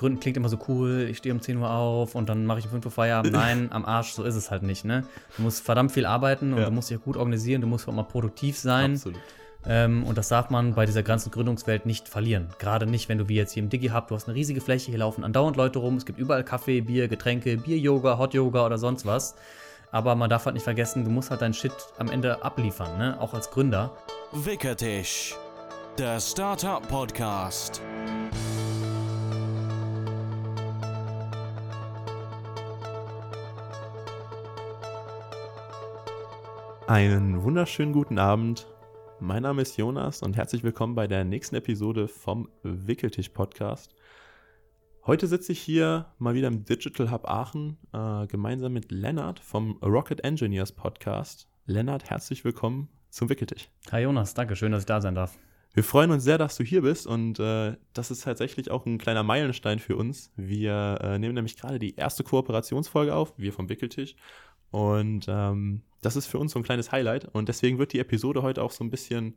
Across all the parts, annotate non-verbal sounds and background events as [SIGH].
Gründen klingt immer so cool, ich stehe um 10 Uhr auf und dann mache ich um 5 Uhr Feierabend. Nein, [LAUGHS] am Arsch, so ist es halt nicht. Ne? Du musst verdammt viel arbeiten und Ja. du musst dich auch gut organisieren, du musst auch mal produktiv sein. Absolut. Ähm, und das darf man bei dieser ganzen Gründungswelt nicht verlieren. Gerade nicht, wenn du wie jetzt hier im Digi Hub, du hast eine riesige Fläche, hier laufen andauernd Leute rum, es gibt überall Kaffee, Bier, Getränke, Bier-Yoga, Hot-Yoga oder sonst was. Aber man darf halt nicht vergessen, du musst halt deinen Shit am Ende abliefern, ne? auch als Gründer. Wickertisch, der Startup Einen wunderschönen guten Abend. Mein Name ist Jonas und herzlich willkommen bei der nächsten Episode vom Wickeltisch Podcast. Heute sitze ich hier mal wieder im Digital Hub Aachen äh, gemeinsam mit Lennart vom Rocket Engineers Podcast. Lennart, herzlich willkommen zum Wickeltisch. Hi Jonas, danke, schön, dass ich da sein darf. Wir freuen uns sehr, dass du hier bist und äh, das ist tatsächlich auch ein kleiner Meilenstein für uns. Wir äh, nehmen nämlich gerade die erste Kooperationsfolge auf, wir vom Wickeltisch. Und ähm, das ist für uns so ein kleines Highlight. Und deswegen wird die Episode heute auch so ein bisschen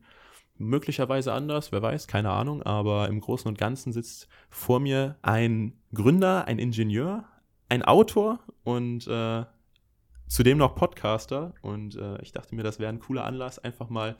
möglicherweise anders, wer weiß, keine Ahnung, aber im Großen und Ganzen sitzt vor mir ein Gründer, ein Ingenieur, ein Autor und äh, zudem noch Podcaster. Und äh, ich dachte mir, das wäre ein cooler Anlass, einfach mal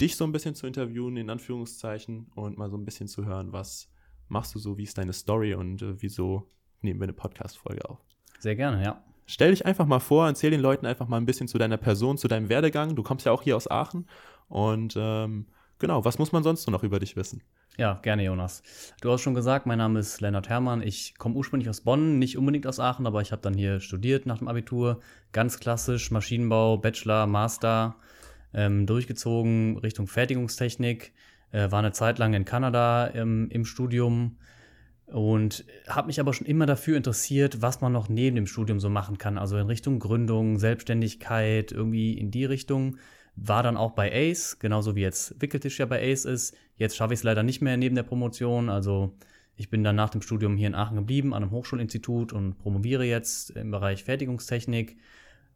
dich so ein bisschen zu interviewen, in Anführungszeichen, und mal so ein bisschen zu hören, was machst du so, wie ist deine Story? Und äh, wieso nehmen wir eine Podcast-Folge auf. Sehr gerne, ja. Stell dich einfach mal vor, erzähl den Leuten einfach mal ein bisschen zu deiner Person, zu deinem Werdegang. Du kommst ja auch hier aus Aachen. Und ähm, genau, was muss man sonst noch über dich wissen? Ja, gerne, Jonas. Du hast schon gesagt, mein Name ist Lennart Herrmann. Ich komme ursprünglich aus Bonn, nicht unbedingt aus Aachen, aber ich habe dann hier studiert nach dem Abitur. Ganz klassisch Maschinenbau, Bachelor, Master, ähm, durchgezogen Richtung Fertigungstechnik. Äh, war eine Zeit lang in Kanada ähm, im Studium und habe mich aber schon immer dafür interessiert, was man noch neben dem Studium so machen kann. Also in Richtung Gründung, Selbstständigkeit, irgendwie in die Richtung. War dann auch bei Ace, genauso wie jetzt Wickeltisch ja bei Ace ist. Jetzt schaffe ich es leider nicht mehr neben der Promotion. Also ich bin dann nach dem Studium hier in Aachen geblieben, an einem Hochschulinstitut und promoviere jetzt im Bereich Fertigungstechnik.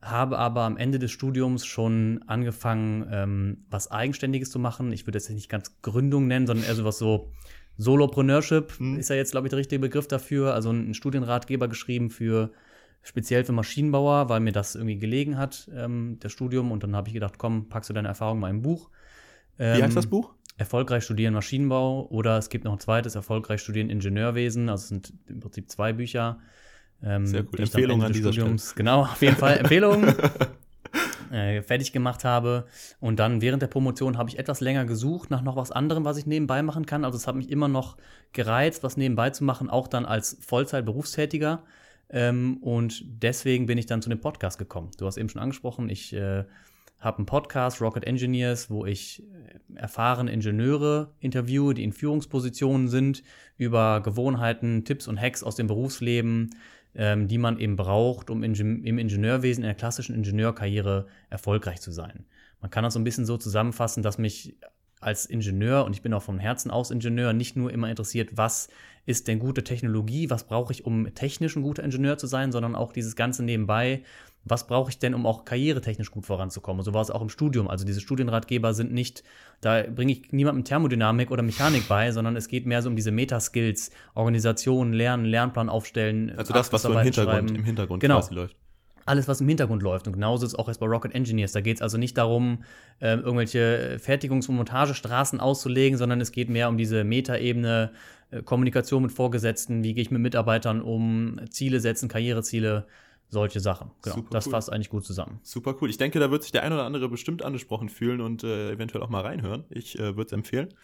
Habe aber am Ende des Studiums schon angefangen, ähm, was Eigenständiges zu machen. Ich würde jetzt nicht ganz Gründung nennen, sondern eher sowas so Solopreneurship Hm. ist ja jetzt, glaube ich, der richtige Begriff dafür. Also einen Studienratgeber geschrieben für speziell für Maschinenbauer, weil mir das irgendwie gelegen hat, ähm, das Studium. Und dann habe ich gedacht, komm, packst du deine Erfahrung mal im Buch. Wie Ähm, heißt das Buch? Erfolgreich studieren Maschinenbau oder es gibt noch ein zweites, Erfolgreich studieren Ingenieurwesen. Also es sind im Prinzip zwei Bücher. ähm, Sehr dann Empfehlung an dieser Studiums- Genau, auf jeden Fall Empfehlungen. [LAUGHS] äh, fertig gemacht habe. Und dann während der Promotion habe ich etwas länger gesucht nach noch was anderem, was ich nebenbei machen kann. Also es hat mich immer noch gereizt, was nebenbei zu machen, auch dann als Vollzeit-Berufstätiger. Ähm, und deswegen bin ich dann zu dem Podcast gekommen. Du hast eben schon angesprochen, ich äh, habe einen Podcast, Rocket Engineers, wo ich äh, erfahrene Ingenieure interviewe, die in Führungspositionen sind, über Gewohnheiten, Tipps und Hacks aus dem Berufsleben, ähm, die man eben braucht, um Ingen im Ingenieurwesen, in der klassischen Ingenieurkarriere erfolgreich zu sein. Man kann das so ein bisschen so zusammenfassen, dass mich als Ingenieur, und ich bin auch vom Herzen aus Ingenieur, nicht nur immer interessiert, was ist denn gute Technologie, was brauche ich, um technisch ein guter Ingenieur zu sein, sondern auch dieses Ganze nebenbei, was brauche ich denn, um auch karrieretechnisch gut voranzukommen. Und so war es auch im Studium. Also diese Studienratgeber sind nicht, da bringe ich niemandem Thermodynamik oder Mechanik bei, sondern es geht mehr so um diese Metaskills, Organisation, Lernen, Lernplan aufstellen. Also das, was so im Hintergrund, im Hintergrund Genau. quasi läuft. Alles, was im Hintergrund läuft. Und genauso ist es auch jetzt bei Rocket Engineers. Da geht es also nicht darum, ähm, irgendwelche Fertigungs- und Montagestraßen auszulegen, sondern es geht mehr um diese Metaebene, äh, Kommunikation mit Vorgesetzten, wie gehe ich mit Mitarbeitern um, Ziele setzen, Karriereziele, solche Sachen. Genau. Super das cool. fasst eigentlich gut zusammen. Super cool. Ich denke, da wird sich der ein oder andere bestimmt angesprochen fühlen und äh, eventuell auch mal reinhören. Ich äh, würde es empfehlen.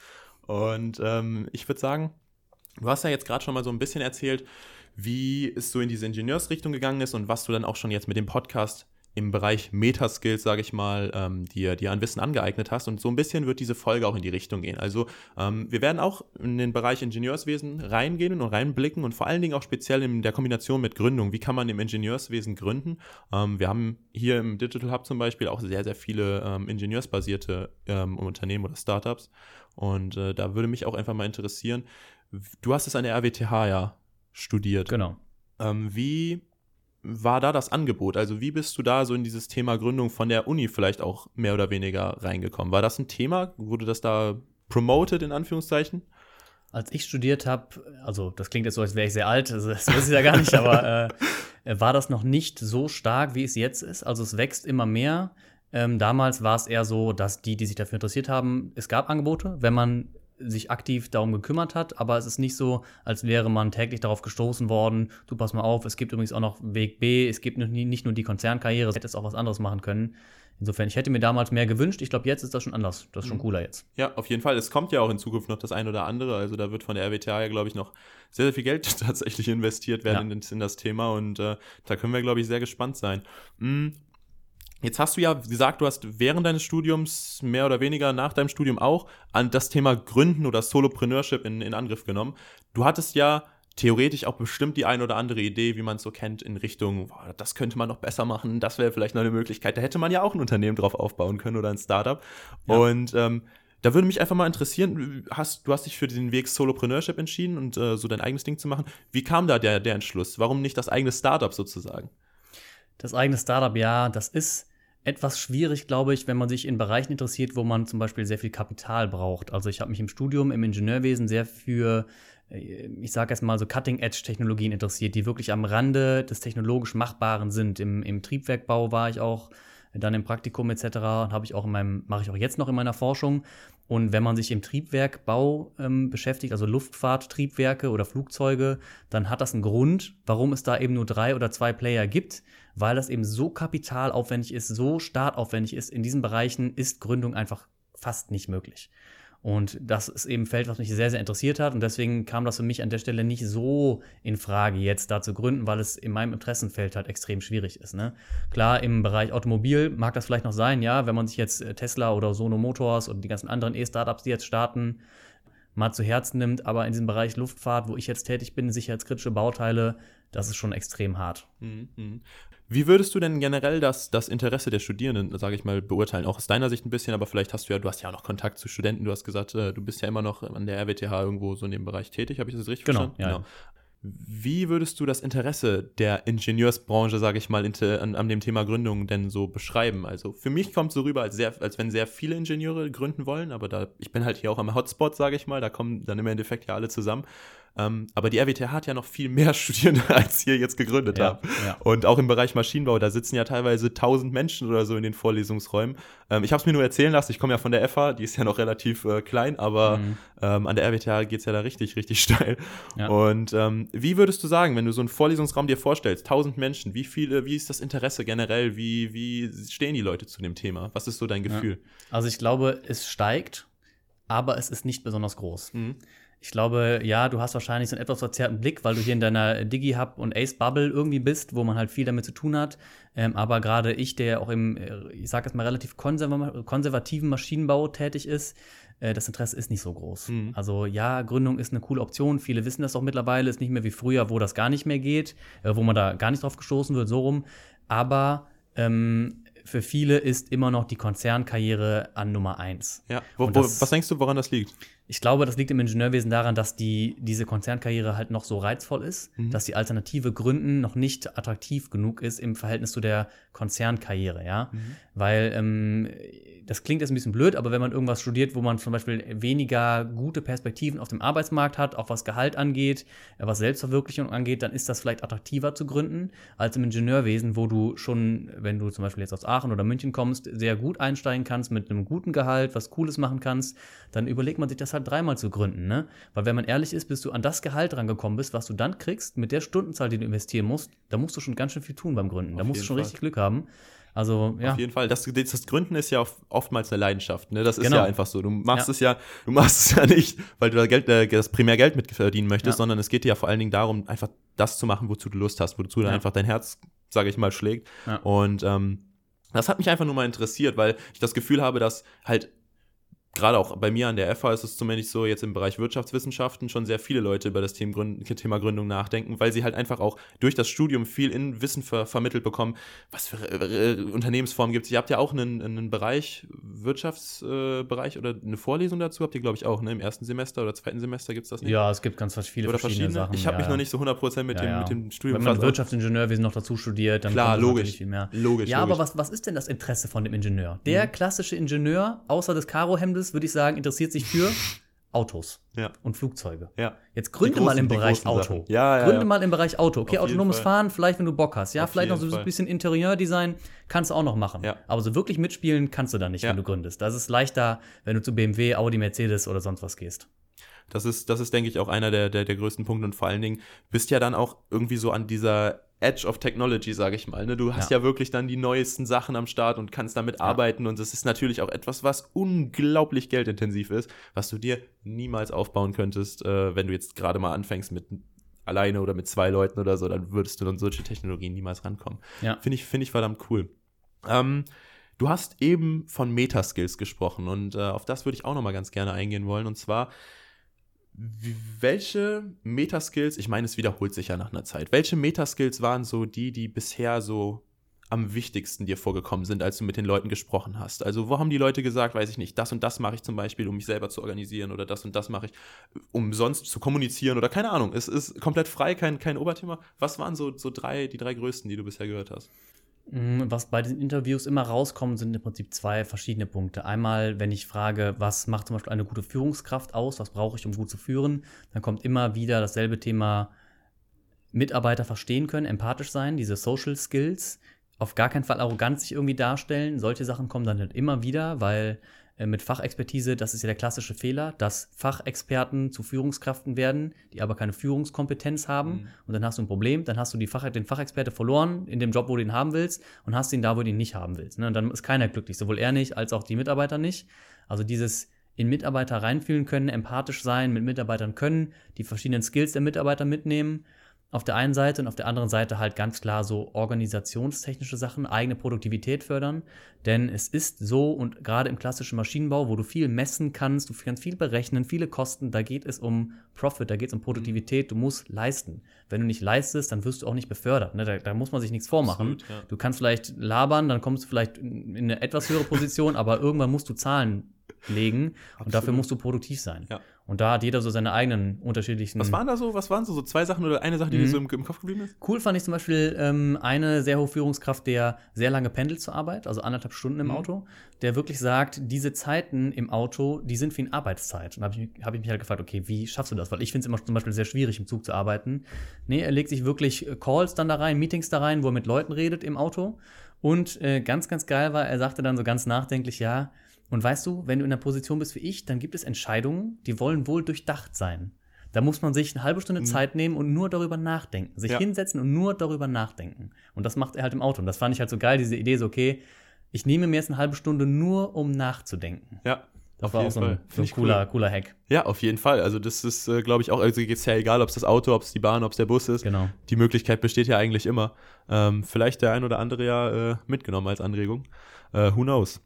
Und ähm, ich würde sagen, du hast ja jetzt gerade schon mal so ein bisschen erzählt, wie es so in diese Ingenieursrichtung gegangen ist und was du dann auch schon jetzt mit dem Podcast im Bereich Metaskills, sage ich mal, ähm, dir, dir an Wissen angeeignet hast. Und so ein bisschen wird diese Folge auch in die Richtung gehen. Also ähm, wir werden auch in den Bereich Ingenieurswesen reingehen und reinblicken und vor allen Dingen auch speziell in der Kombination mit Gründung. Wie kann man im Ingenieurswesen gründen? Ähm, wir haben hier im Digital Hub zum Beispiel auch sehr, sehr viele ähm, ingenieursbasierte ähm, Unternehmen oder Startups. Und äh, da würde mich auch einfach mal interessieren, du hast es an der RWTH ja studiert. Genau. Ähm, wie war da das Angebot? Also wie bist du da so in dieses Thema Gründung von der Uni vielleicht auch mehr oder weniger reingekommen? War das ein Thema? Wurde das da promoted in Anführungszeichen? als ich studiert habe, also das klingt jetzt so, als wäre ich sehr alt, also das ist ja gar nicht, aber [LAUGHS] äh, war das noch nicht so stark, wie es jetzt ist. Also es wächst immer mehr. Ähm, damals war es eher so, dass die, die sich dafür interessiert haben, es gab Angebote, wenn man sich aktiv darum gekümmert hat, aber es ist nicht so, als wäre man täglich darauf gestoßen worden, du pass mal auf, es gibt übrigens auch noch Weg B, es gibt nicht nur die Konzernkarriere, es hätte es auch was anderes machen können. Insofern, ich hätte mir damals mehr gewünscht. Ich glaube, jetzt ist das schon anders. Das ist schon mhm. cooler jetzt. Ja, auf jeden Fall. Es kommt ja auch in Zukunft noch das ein oder andere. Also da wird von der RWTH ja, glaube ich, noch sehr, sehr viel Geld [LAUGHS] tatsächlich investiert werden ja. in, in, das Thema. Und äh, da können wir, glaube ich, sehr gespannt sein. Hm, Jetzt hast du ja gesagt, du hast während deines Studiums, mehr oder weniger nach deinem Studium auch, an das Thema Gründen oder Solopreneurship in, in Angriff genommen. Du hattest ja theoretisch auch bestimmt die ein oder andere Idee, wie man es so kennt, in Richtung, boah, das könnte man noch besser machen, das wäre vielleicht noch eine Möglichkeit. Da hätte man ja auch ein Unternehmen drauf aufbauen können oder ein Startup. Ja. Und ähm, da würde mich einfach mal interessieren, hast, du hast dich für den Weg Solopreneurship entschieden und äh, so dein eigenes Ding zu machen. Wie kam da der, der Entschluss? Warum nicht das eigene Startup sozusagen? Das eigene Startup, ja, das ist etwas schwierig, glaube ich, wenn man sich in Bereichen interessiert, wo man zum Beispiel sehr viel Kapital braucht. Also ich habe mich im Studium im Ingenieurwesen sehr für, äh, ich sage jetzt mal so Cutting-Edge-Technologien interessiert, die wirklich am Rande des technologisch Machbaren sind. Im, im Triebwerkbau war ich auch, dann im Praktikum etc. habe ich auch in meinem, mache ich auch jetzt noch in meiner Forschung. Und wenn man sich im Triebwerkbau ähm, beschäftigt, also Luftfahrttriebwerke oder Flugzeuge, dann hat das einen Grund, warum es da eben nur drei oder zwei Player gibt, weil das eben so kapitalaufwendig ist, so startaufwendig ist. In diesen Bereichen ist Gründung einfach fast nicht möglich. Und das ist eben ein Feld, was mich sehr, sehr interessiert hat. Und deswegen kam das für mich an der Stelle nicht so in Frage, jetzt da zu gründen, weil es in meinem Interessenfeld halt extrem schwierig ist. Ne? Klar, im Bereich Automobil mag das vielleicht noch sein, ja, wenn man sich jetzt äh, Tesla oder Sono Motors und die ganzen anderen E-Startups, die jetzt starten, mal zu Herzen nimmt. Aber in diesem Bereich Luftfahrt, wo ich jetzt tätig bin, sicherheitskritische Bauteile, das ist schon extrem hart. Mhm. Wie würdest du denn generell das, das Interesse der Studierenden, sage ich mal, beurteilen? Auch aus deiner Sicht ein bisschen, aber vielleicht hast du ja, du hast ja auch noch Kontakt zu Studenten. Du hast gesagt, äh, du bist ja immer noch an der RWTH irgendwo so in dem Bereich tätig. Habe ich das richtig genau, verstanden? Ja, genau. Wie würdest du das Interesse der Ingenieursbranche, sage ich mal, an, an, dem Thema Gründung denn so beschreiben? Also für mich kommt es so rüber, als, sehr, als wenn sehr viele Ingenieure gründen wollen, aber da, ich bin halt hier auch am Hotspot, sage ich mal, da kommen dann im Endeffekt ja alle zusammen. Ähm, aber die RWTH hat ja noch viel mehr [LAUGHS] Studierende, als hier jetzt gegründet ja, haben. Ja. Und auch im Bereich Maschinenbau, da sitzen ja teilweise 1000 Menschen oder so in den Vorlesungsräumen. Ähm, ich habe es mir nur erzählen lassen, ich komme ja von der FH, die ist ja noch relativ äh, klein, aber mhm. ähm, an der RWTH geht es ja da richtig, richtig [LAUGHS] steil. Ja. Und ähm, wie würdest du sagen, wenn du so einen Vorlesungsraum dir vorstellst, 1000 Menschen, wie viele, wie ist das Interesse generell? Wie, wie stehen die Leute zu dem Thema? Was ist so dein Gefühl? Also ich glaube, es steigt, aber es ist nicht besonders groß. Mhm. Ich glaube, ja, du hast wahrscheinlich so einen etwas verzerrten Blick, weil du hier in deiner Digi-Hub und Ace-Bubble irgendwie bist, wo man halt viel damit zu tun hat. Ähm, aber gerade ich, der auch im, äh, ich sag jetzt mal, relativ konservativen Maschinenbau tätig ist, äh, das Interesse ist nicht so groß. Mhm. Also ja, Gründung ist eine coole Option. Viele wissen das auch mittlerweile. Ist nicht mehr wie früher, wo das gar nicht mehr geht, äh, wo man da gar nicht drauf gestoßen wird, so rum. Aber ähm, für viele ist immer noch die Konzernkarriere an Nummer eins. Ja, wo, wo, was denkst du, woran das liegt? Ich glaube, das liegt im Ingenieurwesen daran, dass die, diese Konzernkarriere halt noch so reizvoll ist, mhm. dass die alternative Gründen noch nicht attraktiv genug ist im Verhältnis zu der Konzernkarriere, ja. Mhm. Weil ähm, das klingt jetzt ein bisschen blöd, aber wenn man irgendwas studiert, wo man zum Beispiel weniger gute Perspektiven auf dem Arbeitsmarkt hat, auch was Gehalt angeht, äh, was Selbstverwirklichung angeht, dann ist das vielleicht attraktiver zu gründen als im Ingenieurwesen, wo du schon, wenn du zum Beispiel jetzt aus Aachen oder München kommst, sehr gut einsteigen kannst mit einem guten Gehalt, was Cooles machen kannst, dann überlegt man sich das halt dreimal zu gründen, ne? Weil wenn man ehrlich ist, bis du an das Gehalt rangekommen bist, was du dann kriegst, mit der Stundenzahl, die du investieren musst, da musst du schon ganz schön viel tun beim Gründen. Auf da musst du schon Fall. richtig Glück haben. Also, ja. Auf jeden Fall. Das, das Gründen ist ja oftmals eine Leidenschaft. Ne? Das ist genau. ja einfach so. Du machst ja. es ja, du machst es ja nicht, weil du da Geld, äh, das primär Geld mit verdienen möchtest, ja. sondern es geht dir ja vor allen Dingen darum, einfach das zu machen, wozu du Lust hast, wozu dann einfach dein Herz, sage ich mal, schlägt. Und ähm, das hat mich einfach nur mal interessiert, weil ich das Gefühl habe, dass halt gerade auch bei mir an der FH ist es zumindest so, jetzt im Bereich Wirtschaftswissenschaften schon sehr viele Leute über das Thema Gründung nachdenken, weil sie halt einfach auch durch das Studium viel in Wissen ver vermittelt bekommen, was für äh, Unternehmensformen gibt es. Ihr habt ja auch einen, einen Bereich, Wirtschaftsbereich äh, oder eine Vorlesung dazu, habt ihr, glaube ich, auch, ne? Im ersten Semester oder zweiten Semester gibt es das nicht? Ja, es gibt ganz viele oder verschiedene, verschiedene Sachen. Ich habe ja, mich noch nicht so 100% mit, ja, dem, mit dem Studium Wenn man Wirtschaftsingenieurwesen noch dazu studiert, dann Klar, logisch, viel mehr. Logisch, ja, logisch. aber was, was ist denn das Interesse von dem Ingenieur? Der mhm. klassische Ingenieur, außer des Karohemdes, würde ich sagen, interessiert sich für Autos [LAUGHS] Ja. und Flugzeuge. Ja. Jetzt gründe Die mal im großen- Bereich großen Auto. Ja, ja, gründe ja. mal im Bereich Auto. Okay, Auf autonomes. Fahren, vielleicht wenn du Bock hast. Ja, Auf vielleicht noch so ein bisschen Interieurdesign kannst du auch noch machen. Ja. Aber so wirklich mitspielen kannst du da nicht, wenn du gründest. Das ist leichter, wenn du zu BMW, Audi, Mercedes oder sonst was gehst. Das ist, das ist, denke ich, auch einer der, der, der größten Punkte und vor allen Dingen bist ja dann auch irgendwie so an dieser Edge of Technology, sage ich mal. Ne? Du hast ja. Ja. wirklich dann die neuesten Sachen am Start und kannst damit arbeiten und das ist natürlich auch etwas, was unglaublich geldintensiv ist, was du dir niemals aufbauen könntest, äh, wenn du jetzt gerade mal anfängst mit alleine oder mit zwei Leuten oder so, dann würdest du an solche Technologien niemals rankommen. Ja. Finde ich, finde ich verdammt cool. Ähm, du hast eben von Metaskills gesprochen und äh, auf das würde ich auch noch mal ganz gerne eingehen wollen und zwar welche Metaskills, ich meine, es wiederholt sich ja nach einer Zeit. Welche Metaskills waren so die, die bisher so am wichtigsten dir vorgekommen sind, als du mit den Leuten gesprochen hast? Also, wo haben die Leute gesagt, weiß ich nicht, das und das mache ich zum Beispiel, um mich selber zu organisieren oder das und das mache ich, um sonst zu kommunizieren oder keine Ahnung. Es ist komplett frei, kein, kein Oberthema. Was waren so, so drei, die drei größten, die du bisher gehört hast? Mm, Was bei diesen Interviews immer rauskommt, sind im Prinzip zwei verschiedene Punkte. Einmal, wenn ich frage, was macht zum Beispiel eine gute Führungskraft aus, was brauche ich, um gut zu führen, dann kommt immer wieder dasselbe Thema Mitarbeiter verstehen können, empathisch sein, diese Social Skills, auf gar keinen Fall arrogant sich irgendwie darstellen. Solche Sachen kommen dann halt immer wieder, weil mit Fachexpertise, das ist ja der klassische Fehler, dass Fachexperten zu Führungskräften werden, die aber keine Führungskompetenz haben. Mhm. Und dann hast du ein Problem, dann hast du Fach, den Fachexperte verloren in dem Job, wo du ihn haben willst und hast ihn da, wo du ihn nicht haben willst. Ne? Und dann ist keiner glücklich, sowohl er nicht als auch die Mitarbeiter nicht. Also dieses in Mitarbeiter reinfühlen können, empathisch sein, mit Mitarbeitern können, die verschiedenen Skills der Mitarbeiter mitnehmen. Auf der einen Seite und auf der anderen Seite halt ganz klar so organisationstechnische Sachen, eigene Produktivität fördern. Denn es ist so und gerade im klassischen Maschinenbau, wo du viel messen kannst, du kannst viel berechnen, viele Kosten, da geht es um Profit, da geht es um Produktivität, du musst leisten. Wenn du nicht leistest, dann wirst du auch nicht befördert. Ne? Da, da muss man sich nichts vormachen. Absolut, ja. Du kannst vielleicht labern, dann kommst du vielleicht in in eine etwas höhere Position, aber irgendwann musst du Zahlen legen und dafür Absolut. musst du produktiv sein. Ja. Und da hat jeder so seine eigenen unterschiedlichen. Was waren da so? Was waren so, so zwei Sachen oder eine Sache, die dir Mhm. so im, im Kopf geblieben ist? Cool fand ich zum Beispiel ähm, eine sehr hohe Führungskraft, der sehr lange pendelt zur Arbeit, also anderthalb Stunden im Mhm. Auto, der wirklich sagt, diese Zeiten im Auto, die sind wie eine Arbeitszeit. Und da habe ich, mich- hab ich mich halt gefragt, okay, wie schaffst du das? Weil ich finde es immer zum Beispiel sehr schwierig, im Zug zu arbeiten. Nee, er legt sich wirklich äh, Calls dann da rein, Meetings da rein, wo er mit Leuten redet im Auto. Und äh, ganz, ganz geil war, er sagte dann so ganz nachdenklich, ja, und weißt du, wenn du in der Position bist wie ich, dann gibt es Entscheidungen, die wollen wohl durchdacht sein. Da muss man sich eine halbe Stunde Mhm. Zeit nehmen und nur darüber nachdenken. Sich Ja. hinsetzen und nur darüber nachdenken. Und das macht er halt im Auto. Und das fand ich halt so geil, diese Idee, so, okay, ich nehme mir jetzt eine halbe Stunde nur, um nachzudenken. Ja. Das auf war jeden auch so Fall. ein, so ein cooler, cool. cooler Hack. Ja, auf jeden Fall. Also das ist, äh, glaube ich, auch, also geht es ja egal, ob es das Auto, ob es die Bahn, ob es der Bus ist. Genau. Die Möglichkeit besteht ja eigentlich immer. Ähm, vielleicht der ein oder andere ja äh, mitgenommen als Anregung. Äh, who knows?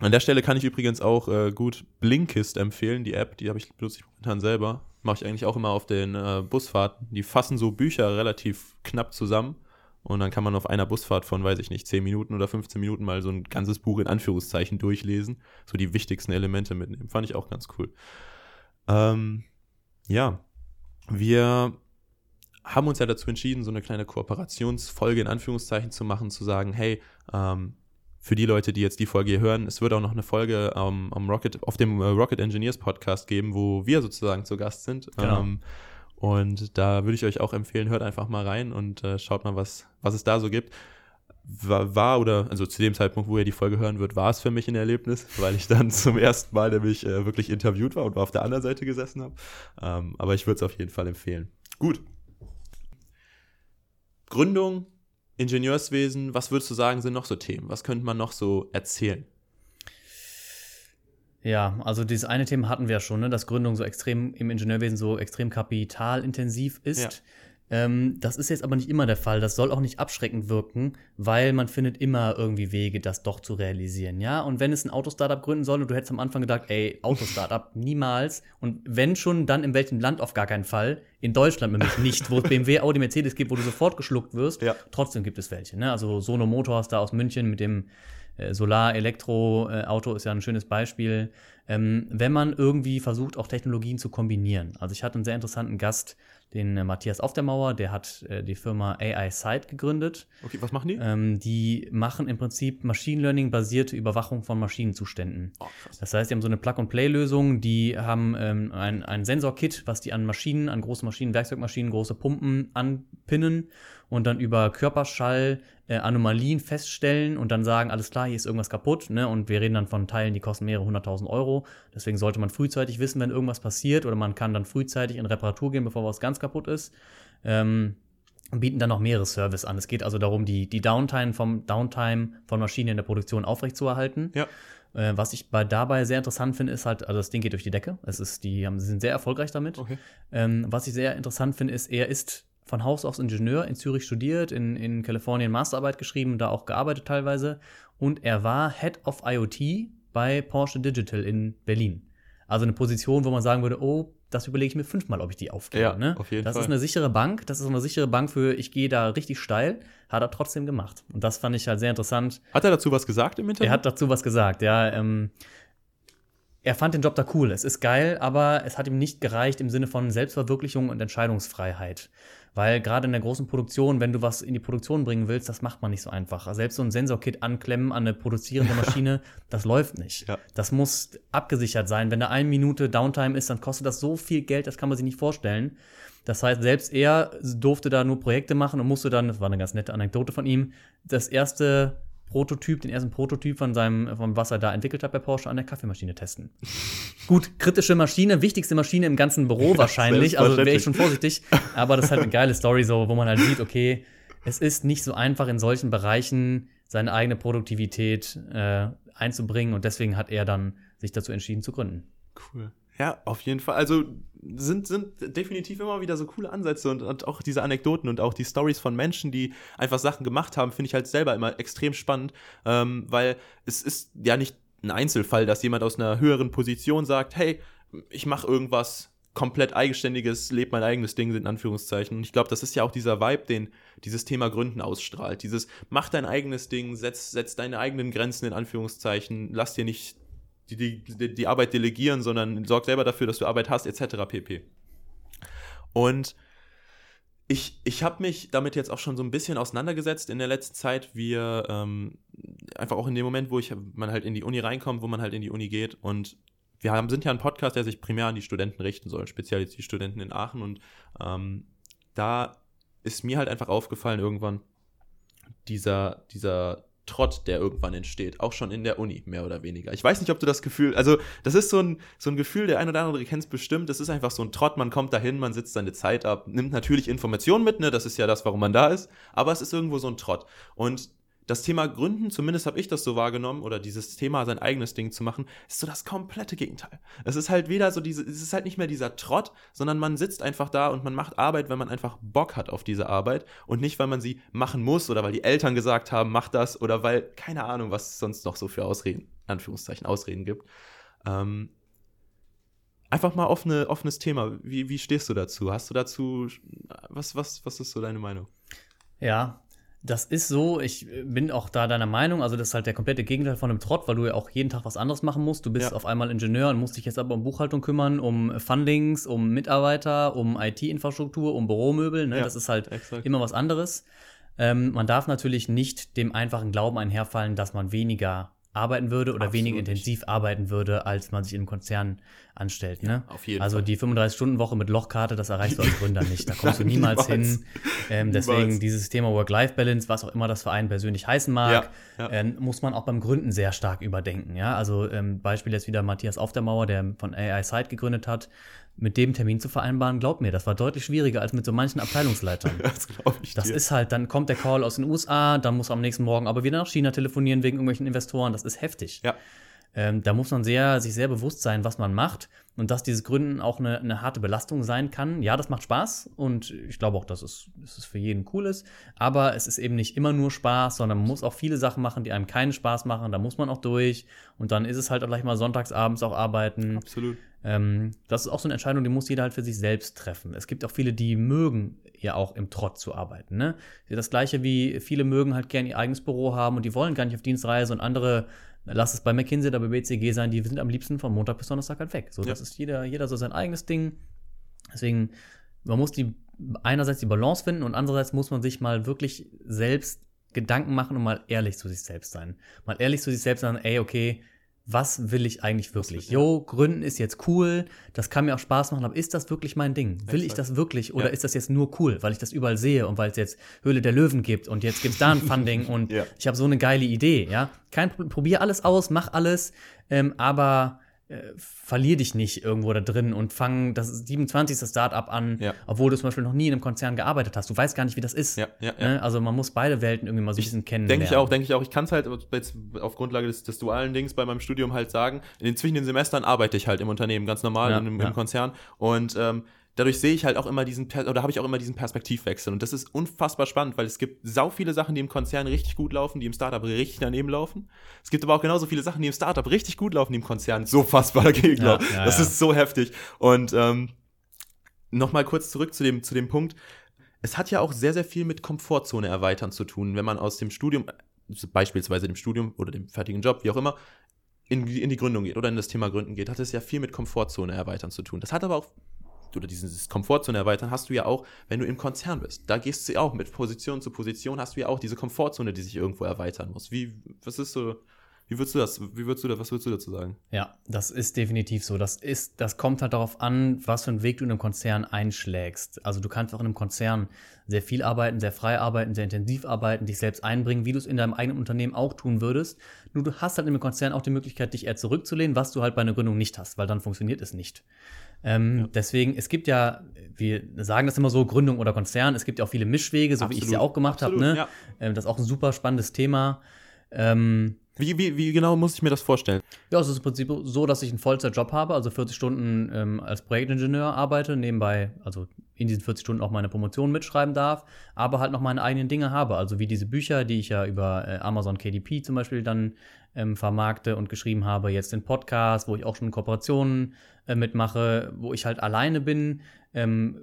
An der Stelle kann ich übrigens auch äh, gut Blinkist empfehlen, die App, die habe ich benutze ich momentan selber. Mache ich eigentlich auch immer auf den äh, Busfahrten. Die fassen so Bücher relativ knapp zusammen und dann kann man auf einer Busfahrt von, weiß ich nicht, 10 Minuten oder 15 Minuten mal so ein ganzes Buch in Anführungszeichen durchlesen. So die wichtigsten Elemente mitnehmen. Fand ich auch ganz cool. Ähm, ja, wir haben uns ja dazu entschieden, so eine kleine Kooperationsfolge in Anführungszeichen zu machen, zu sagen, hey, ähm, für die Leute, die jetzt die Folge hier hören, es wird auch noch eine Folge ähm, am Rocket, auf dem äh, Rocket Engineers Podcast geben, wo wir sozusagen zu Gast sind. Genau. Ähm, und da würde ich euch auch empfehlen, hört einfach mal rein und äh, schaut mal, was, was es da so gibt. War, war oder, also zu dem Zeitpunkt, wo ihr die Folge hören wird, war es für mich ein Erlebnis, [LAUGHS] weil ich dann zum ersten Mal nämlich äh, wirklich interviewt war und auf der anderen Seite gesessen habe. Ähm, aber ich würde es auf jeden Fall empfehlen. Gut. Gründung, Ingenieurswesen, was würdest du sagen, sind noch so Themen? Was könnte man noch so erzählen? Ja, also dieses eine Thema hatten wir ja schon, ne, dass Gründung so extrem im Ingenieurwesen so extrem kapitalintensiv ist. Ja. Ähm, das ist jetzt aber nicht immer der Fall. Das soll auch nicht abschreckend wirken, weil man findet immer irgendwie Wege, das doch zu realisieren. Ja, und wenn es ein Autostartup gründen soll und du hättest am Anfang gedacht, ey, Autostartup [LAUGHS] niemals. Und wenn schon, dann in welchem Land auf gar keinen Fall. In Deutschland nämlich nicht, wo es BMW, Audi, Mercedes gibt, wo du sofort geschluckt wirst. Ja. Trotzdem gibt es welche. Ne? Also Sono Motors da aus München mit dem äh, Solar-Elektro-Auto ist ja ein schönes Beispiel. Ähm, wenn man irgendwie versucht, auch Technologien zu kombinieren. Also ich hatte einen sehr interessanten Gast den äh, Matthias auf der Mauer, der hat äh, die Firma AI Site gegründet. Okay, was machen die? Ähm, die machen im Prinzip Machine Learning basierte Überwachung von Maschinenzuständen. Oh. Das heißt, die haben so eine Plug-and-Play-Lösung, die haben ähm, ein, ein Sensorkit, was die an Maschinen, an große Maschinen, Werkzeugmaschinen, große Pumpen anpinnen und dann über Körperschall äh, Anomalien feststellen und dann sagen, alles klar, hier ist irgendwas kaputt, ne? Und wir reden dann von Teilen, die kosten mehrere hunderttausend Euro. Deswegen sollte man frühzeitig wissen, wenn irgendwas passiert, oder man kann dann frühzeitig in Reparatur gehen, bevor was ganz kaputt ist. Ähm, und bieten dann noch mehrere Services an. Es geht also darum, die, die Downtime vom Downtime von Maschinen in der Produktion aufrechtzuerhalten. Ja. Äh, was ich bei dabei sehr interessant finde, ist halt, also das Ding geht durch die Decke. Es ist, die haben, sie sind sehr erfolgreich damit. Okay. Ähm, was ich sehr interessant finde, ist, er ist von Haus aus Ingenieur in Zürich studiert, in, in Kalifornien Masterarbeit geschrieben, da auch gearbeitet teilweise. Und er war Head of IoT bei Porsche Digital in Berlin. Also eine Position, wo man sagen würde, oh, das überlege ich mir fünfmal, ob ich die aufgebe. Ja, ne? auf jeden das Fall. ist eine sichere Bank, das ist eine sichere Bank für, ich gehe da richtig steil, hat er trotzdem gemacht. Und das fand ich halt sehr interessant. Hat er dazu was gesagt im Interview? Er hat dazu was gesagt, ja. Ähm, er fand den Job da cool. Es ist geil, aber es hat ihm nicht gereicht im Sinne von Selbstverwirklichung und Entscheidungsfreiheit. Weil gerade in der großen Produktion, wenn du was in die Produktion bringen willst, das macht man nicht so einfach. Selbst so ein Sensorkit anklemmen an eine produzierende [LAUGHS] Maschine, das läuft nicht. Ja. Das muss abgesichert sein. Wenn da eine Minute Downtime ist, dann kostet das so viel Geld, das kann man sich nicht vorstellen. Das heißt, selbst er durfte da nur Projekte machen und musste dann, das war eine ganz nette Anekdote von ihm, das erste Prototyp, den ersten Prototyp von seinem, von was er da entwickelt hat bei Porsche an der Kaffeemaschine testen. [LAUGHS] Gut, kritische Maschine, wichtigste Maschine im ganzen Büro [LAUGHS] wahrscheinlich, also wäre ich schon vorsichtig, aber das ist halt eine geile Story so, wo man halt sieht, okay, es ist nicht so einfach in solchen Bereichen seine eigene Produktivität äh, einzubringen und deswegen hat er dann sich dazu entschieden zu gründen. Cool. Ja, auf jeden Fall. Also sind, sind definitiv immer wieder so coole Ansätze und, und auch diese Anekdoten und auch die Stories von Menschen, die einfach Sachen gemacht haben, finde ich halt selber immer extrem spannend, ähm, weil es ist ja nicht ein Einzelfall, dass jemand aus einer höheren Position sagt, hey, ich mache irgendwas komplett eigenständiges, lebe mein eigenes Ding, in Anführungszeichen. Und ich glaube, das ist ja auch dieser Vibe, den dieses Thema Gründen ausstrahlt. Dieses, mach dein eigenes Ding, setz, setz deine eigenen Grenzen in Anführungszeichen, lass dir nicht die, die, die Arbeit delegieren, sondern sorg selber dafür, dass du Arbeit hast, etc. pp. Und ich, ich habe mich damit jetzt auch schon so ein bisschen auseinandergesetzt in der letzten Zeit. Wir ähm, einfach auch in dem Moment, wo ich man halt in die Uni reinkommt, wo man halt in die Uni geht. Und wir haben, sind ja ein Podcast, der sich primär an die Studenten richten soll, speziell jetzt die Studenten in Aachen. Und ähm, da ist mir halt einfach aufgefallen irgendwann dieser, dieser Trott, der irgendwann entsteht, auch schon in der Uni, mehr oder weniger. Ich weiß nicht, ob du das Gefühl, also das ist so ein, so ein Gefühl, der ein oder andere kennt es bestimmt, das ist einfach so ein Trott, man kommt dahin, man sitzt seine Zeit ab, nimmt natürlich Informationen mit, ne, das ist ja das, warum man da ist, aber es ist irgendwo so ein Trott. Und das Thema Gründen, zumindest habe ich das so wahrgenommen, oder dieses Thema, sein eigenes Ding zu machen, ist so das komplette Gegenteil. Es ist halt weder so diese, es ist halt nicht mehr dieser Trott, sondern man sitzt einfach da und man macht Arbeit, wenn man einfach Bock hat auf diese Arbeit und nicht, weil man sie machen muss oder weil die Eltern gesagt haben, mach das oder weil, keine Ahnung, was es sonst noch so für Ausreden, Anführungszeichen, Ausreden gibt. Ähm, einfach mal offene, offenes Thema. Wie, wie stehst du dazu? Hast du dazu, was, was, was ist so deine Meinung? Ja, das ist so, ich bin auch da deiner Meinung, also das ist halt der komplette Gegenteil von einem Trott, weil du ja auch jeden Tag was anderes machen musst. Du bist Ja. auf einmal Ingenieur und musst dich jetzt aber um Buchhaltung kümmern, um Fundings, um Mitarbeiter, um IT-Infrastruktur, um Büromöbel. Ne? Ja, das ist halt exakt. immer was anderes. Ähm, man darf natürlich nicht dem einfachen Glauben einherfallen, dass man weniger arbeiten würde oder Absolut weniger nicht. intensiv arbeiten würde, als man sich in einem Konzern anstellt. Ne? auf jeden also Fall. die 35-Stunden-Woche mit Lochkarte, das erreichst du als [LAUGHS] Gründer nicht. Da kommst du niemals Niemals. hin. Ähm, Niemals. deswegen dieses Thema Work-Life-Balance, was auch immer das für einen persönlich heißen mag, Ja, ja. ähm, muss man auch beim Gründen sehr stark überdenken. Ja? Also ähm, Beispiel jetzt wieder Matthias Auf der Mauer, der von AI Site gegründet hat. Mit dem Termin zu vereinbaren, glaub mir, das war deutlich schwieriger als mit so manchen Abteilungsleitern. [LAUGHS] Das glaube ich Das dir. ist halt, dann kommt der Call aus den USA, dann muss am nächsten Morgen aber wieder nach China telefonieren wegen irgendwelchen Investoren. Das ist heftig. Ja. Ähm, da muss man sehr, sich sehr bewusst sein, was man macht und dass dieses Gründen auch eine, eine harte Belastung sein kann. Ja, das macht Spaß und ich glaube auch, dass es, dass es für jeden cool ist. Aber es ist eben nicht immer nur Spaß, sondern man muss auch viele Sachen machen, die einem keinen Spaß machen. Da muss man auch durch und dann ist es halt auch gleich mal sonntagsabends auch arbeiten. Absolut. Ähm, das ist auch so eine Entscheidung, die muss jeder halt für sich selbst treffen. Es gibt auch viele, die mögen ja auch im Trott zu arbeiten. Ne? Das gleiche wie viele mögen halt gerne ihr eigenes Büro haben und die wollen gar nicht auf Dienstreise und andere, lass es bei McKinsey oder bei BCG sein, die sind am liebsten von Montag bis Donnerstag halt weg. So, Ja. das ist jeder, jeder so sein eigenes Ding. Deswegen man muss die einerseits die Balance finden und andererseits muss man sich mal wirklich selbst Gedanken machen und mal ehrlich zu sich selbst sein. Mal ehrlich zu sich selbst sein, ey, okay, was will ich eigentlich wirklich? Jo, Gründen ist jetzt cool, das kann mir auch Spaß machen, aber ist das wirklich mein Ding? Will ich das wirklich oder Ja. ist das jetzt nur cool, weil ich das überall sehe und weil es jetzt Höhle der Löwen gibt und jetzt gibt's da ein [LAUGHS] Funding und Ja. ich habe so eine geile Idee, ja? Kein Pro- probier alles aus, mach alles, ähm, aber äh, verlier dich nicht irgendwo da drin und fang das 27. Startup an, Ja. obwohl du zum Beispiel noch nie in einem Konzern gearbeitet hast. Du weißt gar nicht, wie das ist. Ja, ja. Ne? Also man muss beide Welten irgendwie mal so ein bisschen kennen. Denke ich auch, denke ich auch. Ich kann es halt jetzt auf Grundlage des, des dualen Dings bei meinem Studium halt sagen. In den, zwischen den Semestern arbeite ich halt im Unternehmen, ganz normal, in, im, im Konzern. Und ähm, dadurch sehe ich halt auch immer diesen, oder habe ich auch immer diesen Perspektivwechsel. Und das ist unfassbar spannend, weil es gibt sau viele Sachen, die im Konzern richtig gut laufen, die im Startup richtig daneben laufen. Es gibt aber auch genauso viele Sachen, die im Startup richtig gut laufen, die im Konzern so fassbar dagegen Ja, laufen. ja, das ja. ist so heftig. Und ähm, nochmal kurz zurück zu dem, zu dem Punkt. Es hat ja auch sehr, sehr viel mit Komfortzone erweitern zu tun, wenn man aus dem Studium, also beispielsweise dem Studium oder dem fertigen Job, wie auch immer, in, die- in die Gründung geht oder in das Thema Gründen geht, hat es ja viel mit Komfortzone erweitern zu tun. Das hat aber auch, oder dieses Komfortzone erweitern hast du ja auch, wenn du im Konzern bist. Da gehst du ja auch mit Position zu Position, hast du ja auch diese Komfortzone, die sich irgendwo erweitern muss. Wie, was ist so, wie würdest du das, wie würdest du das, was würdest du dazu sagen? Ja, das ist definitiv so. Das ist, das kommt halt darauf an, was für einen Weg du in einem Konzern einschlägst. Also du kannst auch in einem Konzern sehr viel arbeiten, sehr frei arbeiten, sehr intensiv arbeiten, dich selbst einbringen, wie du es in deinem eigenen Unternehmen auch tun würdest. Nur du hast halt in einem Konzern auch die Möglichkeit, dich eher zurückzulehnen, was du halt bei einer Gründung nicht hast, weil dann funktioniert es nicht. Ähm, Deswegen, es gibt ja, wir sagen das immer so, Gründung oder Konzern, es gibt ja auch viele Mischwege, so wie ich es ja Absolut, auch gemacht habe. absolut, Ne? ja. Ähm, das ist auch ein super spannendes Thema. Ähm, Wie, wie, wie genau muss ich mir das vorstellen? ja, es ist im Prinzip so, dass ich einen Vollzeitjob habe, also 40 Stunden ähm, als Projektingenieur arbeite, nebenbei, also in diesen 40 Stunden auch meine Promotion mitschreiben darf, aber halt noch meine eigenen Dinge habe, also wie diese Bücher, die ich ja über äh, Amazon KDP zum Beispiel dann ähm, vermarkte und geschrieben habe, jetzt den Podcast, wo ich auch schon Kooperationen äh, mitmache, wo ich halt alleine bin, ähm,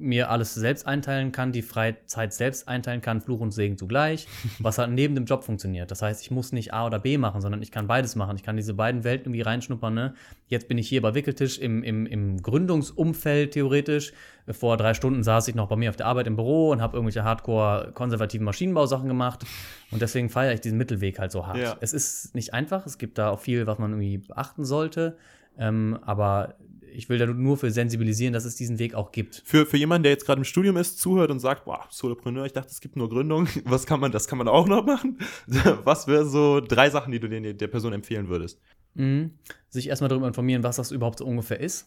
mir alles selbst einteilen kann, die Freizeit selbst einteilen kann, Fluch und Segen zugleich, [LAUGHS] was halt neben dem Job funktioniert. Das heißt, ich muss nicht A oder B machen, sondern ich kann beides machen. Ich kann diese beiden Welten irgendwie reinschnuppern. Ne? Jetzt bin ich hier bei Wickeltisch im, im, im Gründungsumfeld theoretisch. Vor drei Stunden saß ich noch bei mir auf der Arbeit im Büro und habe irgendwelche hardcore-konservativen Maschinenbausachen gemacht. Und deswegen feiere ich diesen Mittelweg halt so hart. Ja. Es ist nicht einfach. Es gibt da auch viel, was man irgendwie beachten sollte. Ähm, aber ich will da nur für sensibilisieren, dass es diesen Weg auch gibt. Für, für jemanden, der jetzt gerade im Studium ist, zuhört und sagt, boah, Solopreneur, ich dachte, es gibt nur Gründung. [LAUGHS] Was kann man, das kann man auch noch machen? [LAUGHS] Was wäre so drei Sachen, die du den, der Person empfehlen würdest? Mhm. Sich erstmal darüber informieren, was das überhaupt so ungefähr ist.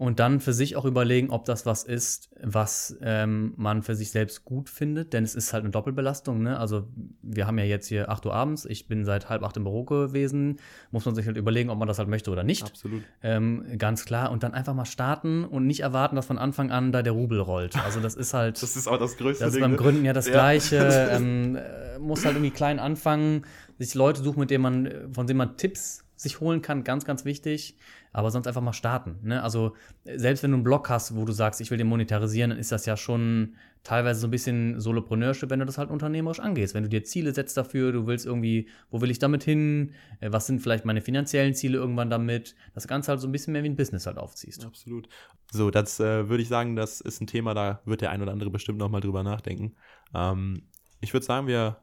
Und dann für sich auch überlegen, ob das was ist, was ähm, man für sich selbst gut findet. Denn es ist halt eine Doppelbelastung. Ne? Also wir haben ja jetzt hier 8 Uhr abends. Ich bin seit halb acht im Büro gewesen. Muss man sich halt überlegen, ob man das halt möchte oder nicht. Absolut. Ähm, ganz klar. Und dann einfach mal starten und nicht erwarten, dass von Anfang an da der Rubel rollt. Also das ist halt. [LAUGHS] Das ist auch das größte Das ist beim ne? Gründen ja das Ja. Gleiche. [LAUGHS] Ähm, äh, muss halt irgendwie klein anfangen, sich Leute suchen, mit denen man, von denen man Tipps sich holen kann, ganz, ganz wichtig. Aber sonst einfach mal starten. Ne? Also, selbst wenn du einen Blog hast, wo du sagst, ich will den monetarisieren, dann ist das ja schon teilweise so ein bisschen Solopreneurship, wenn du das halt unternehmerisch angehst. Wenn du dir Ziele setzt dafür, du willst irgendwie, wo will ich damit hin? Äh, Was sind vielleicht meine finanziellen Ziele irgendwann damit? Das Ganze halt so ein bisschen mehr wie ein Business halt aufziehst. Absolut. So, das äh, würde ich sagen, das ist ein Thema, da wird der ein oder andere bestimmt noch mal drüber nachdenken. Ähm, ich würde sagen, wir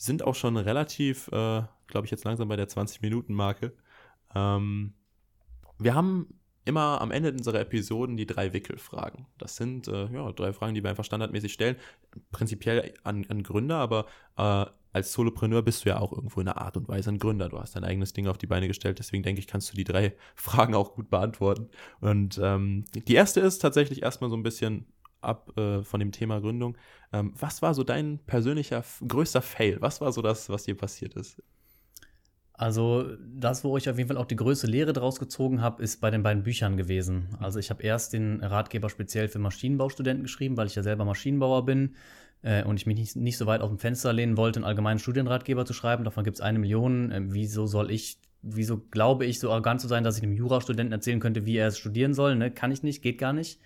sind auch schon relativ, äh, glaube ich, jetzt langsam bei der 20-Minuten-Marke. Ähm, wir haben immer am Ende unserer Episoden die drei Wickelfragen. Das sind äh, ja, drei Fragen, die wir einfach standardmäßig stellen. Prinzipiell an, an Gründer, aber äh, als Solopreneur bist du ja auch irgendwo in einer Art und Weise ein Gründer. Du hast dein eigenes Ding auf die Beine gestellt, deswegen denke ich, kannst du die drei [LAUGHS] Fragen auch gut beantworten. Und ähm, die erste ist tatsächlich erstmal so ein bisschen ab äh, von dem Thema Gründung. Ähm, was war so dein persönlicher größter Fail? Was war so das, was dir passiert ist? Also das, wo ich auf jeden Fall auch die größte Lehre draus gezogen habe, ist bei den beiden Büchern gewesen. Also ich habe erst den Ratgeber speziell für Maschinenbaustudenten geschrieben, weil ich ja selber Maschinenbauer bin äh, und ich mich nicht, nicht so weit aus dem Fenster lehnen wollte, einen allgemeinen Studienratgeber zu schreiben. Davon gibt es eine Million. Äh, wieso soll ich, wieso glaube ich so arrogant zu sein, dass ich einem Jurastudenten erzählen könnte, wie er es studieren soll? Ne? Kann ich nicht, geht gar nicht.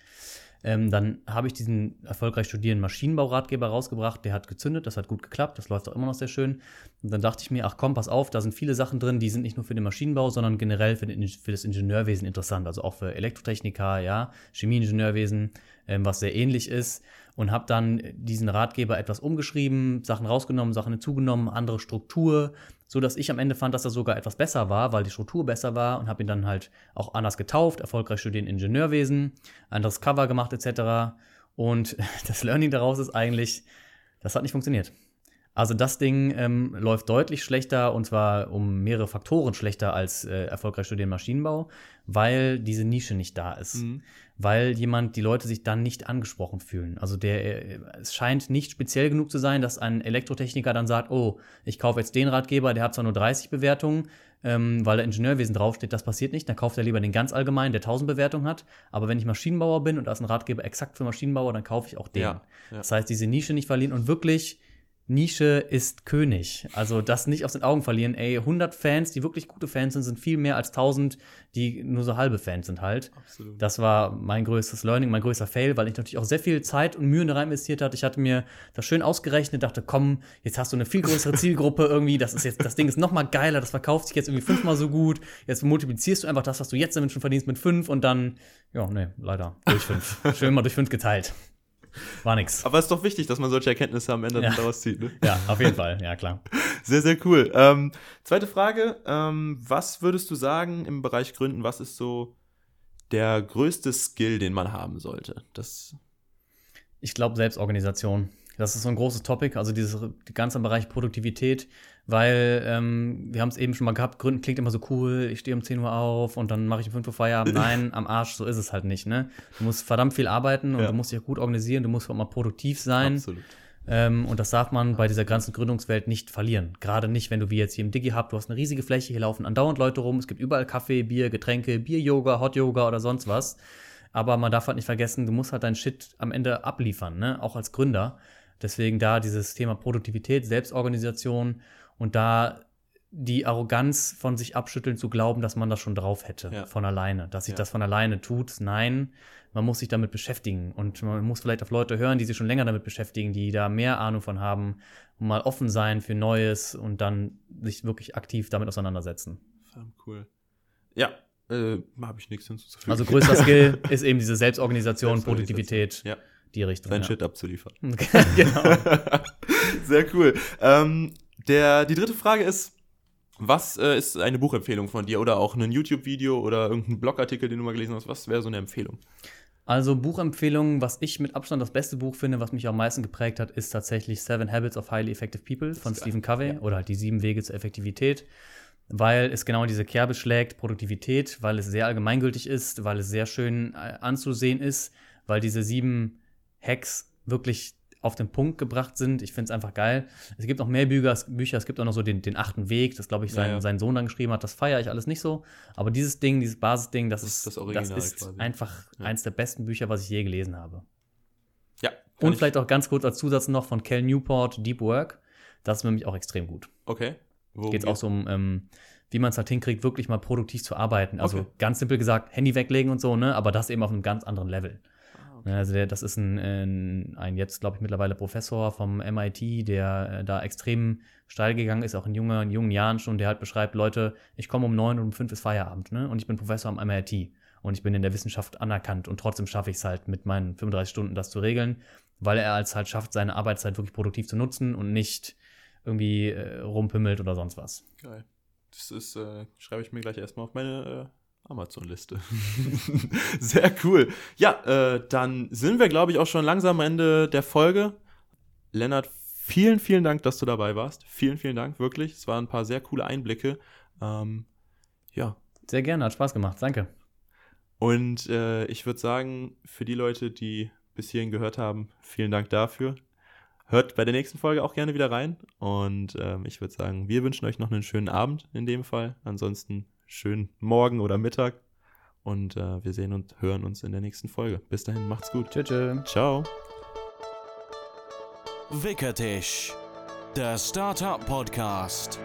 Ähm, dann habe ich diesen erfolgreich studierenden Maschinenbauratgeber rausgebracht, der hat gezündet, das hat gut geklappt, das läuft auch immer noch sehr schön. Und dann dachte ich mir, ach komm, pass auf, da sind viele Sachen drin, die sind nicht nur für den Maschinenbau, sondern generell für, den, für das Ingenieurwesen interessant, also auch für Elektrotechniker, ja, Chemieingenieurwesen, ähm, was sehr ähnlich ist. Und habe dann diesen Ratgeber etwas umgeschrieben, Sachen rausgenommen, Sachen hinzugenommen, andere Struktur, so dass ich am Ende fand, dass er sogar etwas besser war, weil die Struktur besser war und habe ihn dann halt auch anders getauft, erfolgreich studieren Ingenieurwesen, anderes Cover gemacht etc. Und [LAUGHS] das Learning daraus ist eigentlich, das hat nicht funktioniert. Also das Ding ähm, läuft deutlich schlechter und zwar um mehrere Faktoren schlechter als äh, erfolgreich studieren Maschinenbau, weil diese Nische nicht da ist. Mhm. Weil jemand, die Leute sich dann nicht angesprochen fühlen. Also der, äh, es scheint nicht speziell genug zu sein, dass ein Elektrotechniker dann sagt, oh, ich kaufe jetzt den Ratgeber, der hat zwar nur 30 Bewertungen, ähm, weil da Ingenieurwesen draufsteht, das passiert nicht. Dann kauft er lieber den ganz allgemeinen, der 1000 Bewertungen hat. Aber wenn ich Maschinenbauer bin und da ist ein Ratgeber exakt für Maschinenbauer, dann kaufe ich auch den. Ja, ja. Das heißt, diese Nische nicht verlieren und wirklich Nische ist König. Also das nicht aus den Augen verlieren. Ey, 100 Fans, die wirklich gute Fans sind, sind viel mehr als 1000, die nur so halbe Fans sind halt. Absolut. Das war mein größtes Learning, mein größter Fail, weil ich natürlich auch sehr viel Zeit und Mühe da rein investiert hatte. Ich hatte mir das schön ausgerechnet, dachte, komm, jetzt hast du eine viel größere [LAUGHS] Zielgruppe irgendwie. Das ist jetzt, das Ding ist noch mal geiler, das verkauft sich jetzt irgendwie fünfmal so gut. Jetzt multiplizierst du einfach das, was du jetzt damit schon verdienst, mit fünf und dann, ja, nee, leider durch fünf. [LAUGHS] schön mal durch fünf geteilt. War nix. Aber es ist doch wichtig, dass man solche Erkenntnisse am Ende ja. daraus zieht. Ne? Ja, auf jeden Fall, ja klar. [LAUGHS] Sehr, sehr cool. Ähm, zweite Frage, ähm, was würdest du sagen im Bereich Gründen, was ist so der größte Skill, den man haben sollte? Das ich glaube Selbstorganisation. Das ist so ein großes Topic, also dieses die ganze Bereich Produktivität, weil ähm, wir haben es eben schon mal gehabt, Gründen klingt immer so cool, ich stehe um 10 Uhr auf und dann mache ich um 5 Uhr Feierabend. [LAUGHS] Nein, am Arsch, so ist es halt nicht. Ne? Du musst verdammt viel arbeiten und ja. du musst dich auch gut organisieren, du musst auch mal produktiv sein. Absolut. Ähm, und das darf man bei dieser ganzen Gründungswelt nicht verlieren. Gerade nicht, wenn du wie jetzt hier im Digi habt, du hast eine riesige Fläche, hier laufen andauernd Leute rum, es gibt überall Kaffee, Bier, Getränke, Bier-Yoga, Hot-Yoga oder sonst was. Aber man darf halt nicht vergessen, du musst halt deinen Shit am Ende abliefern, ne? auch als Gründer. Deswegen da dieses Thema Produktivität, Selbstorganisation und da die Arroganz von sich abschütteln zu glauben, dass man das schon drauf hätte, ja. von alleine, dass sich ja. das von alleine tut. Nein, man muss sich damit beschäftigen und man muss vielleicht auf Leute hören, die sich schon länger damit beschäftigen, die da mehr Ahnung von haben und mal offen sein für Neues und dann sich wirklich aktiv damit auseinandersetzen. Cool. Ja, äh, habe ich nichts hinzuzufügen. Also größter [LAUGHS] Skill ist eben diese Selbstorganisation, Produktivität. Ja die Richtung. Dein ja. Shit abzuliefern. [LAUGHS] genau. [LAUGHS] Sehr cool. Ähm, der, die dritte Frage ist, was äh, ist eine Buchempfehlung von dir oder auch ein YouTube-Video oder irgendein Blogartikel, den du mal gelesen hast? Was wäre so eine Empfehlung? Also Buchempfehlung, was ich mit Abstand das beste Buch finde, was mich am meisten geprägt hat, ist tatsächlich Seven Habits of Highly Effective People von Stephen Covey ja. oder halt die sieben Wege zur Effektivität, weil es genau diese Kerbe schlägt, Produktivität, weil es sehr allgemeingültig ist, weil es sehr schön äh, anzusehen ist, weil diese sieben Hacks wirklich auf den Punkt gebracht sind. Ich finde es einfach geil. Es gibt noch mehr Bücher, Bücher, es gibt auch noch so den, den achten Weg, das glaube ich sein, ja, ja. sein Sohn dann geschrieben hat. Das feiere ich alles nicht so. Aber dieses Ding, dieses Basisding, das, das ist, das, Original das ist einfach ja. eins der besten Bücher, was ich je gelesen habe. Ja. Und vielleicht auch ganz kurz als Zusatz noch von Cal Newport, Deep Work. Das ist nämlich auch extrem gut. Okay. Geht es auch so um, ähm, wie man es halt hinkriegt, wirklich mal produktiv zu arbeiten. Also okay. ganz simpel gesagt, Handy weglegen und so, ne? Aber das eben auf einem ganz anderen Level. Also der, das ist ein, ein, ein jetzt, glaube ich, mittlerweile Professor vom MIT, der äh, da extrem steil gegangen ist, auch in, junger, in jungen Jahren schon, der halt beschreibt, Leute, ich komme um neun und um fünf ist Feierabend, ne? Und ich bin Professor am MIT und ich bin in der Wissenschaft anerkannt und trotzdem schaffe ich es halt mit meinen 35 Stunden das zu regeln, weil er als halt schafft, seine Arbeitszeit wirklich produktiv zu nutzen und nicht irgendwie äh, rumpimmelt oder sonst was. Geil. Das ist, äh, schreibe ich mir gleich erstmal auf meine äh Amazon-Liste. [LAUGHS] Sehr cool. Ja, äh, dann sind wir, glaube ich, auch schon langsam am Ende der Folge. Lennart, vielen, vielen Dank, dass du dabei warst. Vielen, vielen Dank, wirklich. Es waren ein paar sehr coole Einblicke. Ähm, ja. Sehr gerne, hat Spaß gemacht. Danke. Und äh, ich würde sagen, für die Leute, die bis hierhin gehört haben, vielen Dank dafür. Hört bei der nächsten Folge auch gerne wieder rein. Und ähm, ich würde sagen, wir wünschen euch noch einen schönen Abend in dem Fall. Ansonsten schönen Morgen oder Mittag. Und äh, wir sehen und hören uns in der nächsten Folge. Bis dahin, macht's gut. Tschüss. tschö. Ciao. Wickertisch, der Startup Podcast.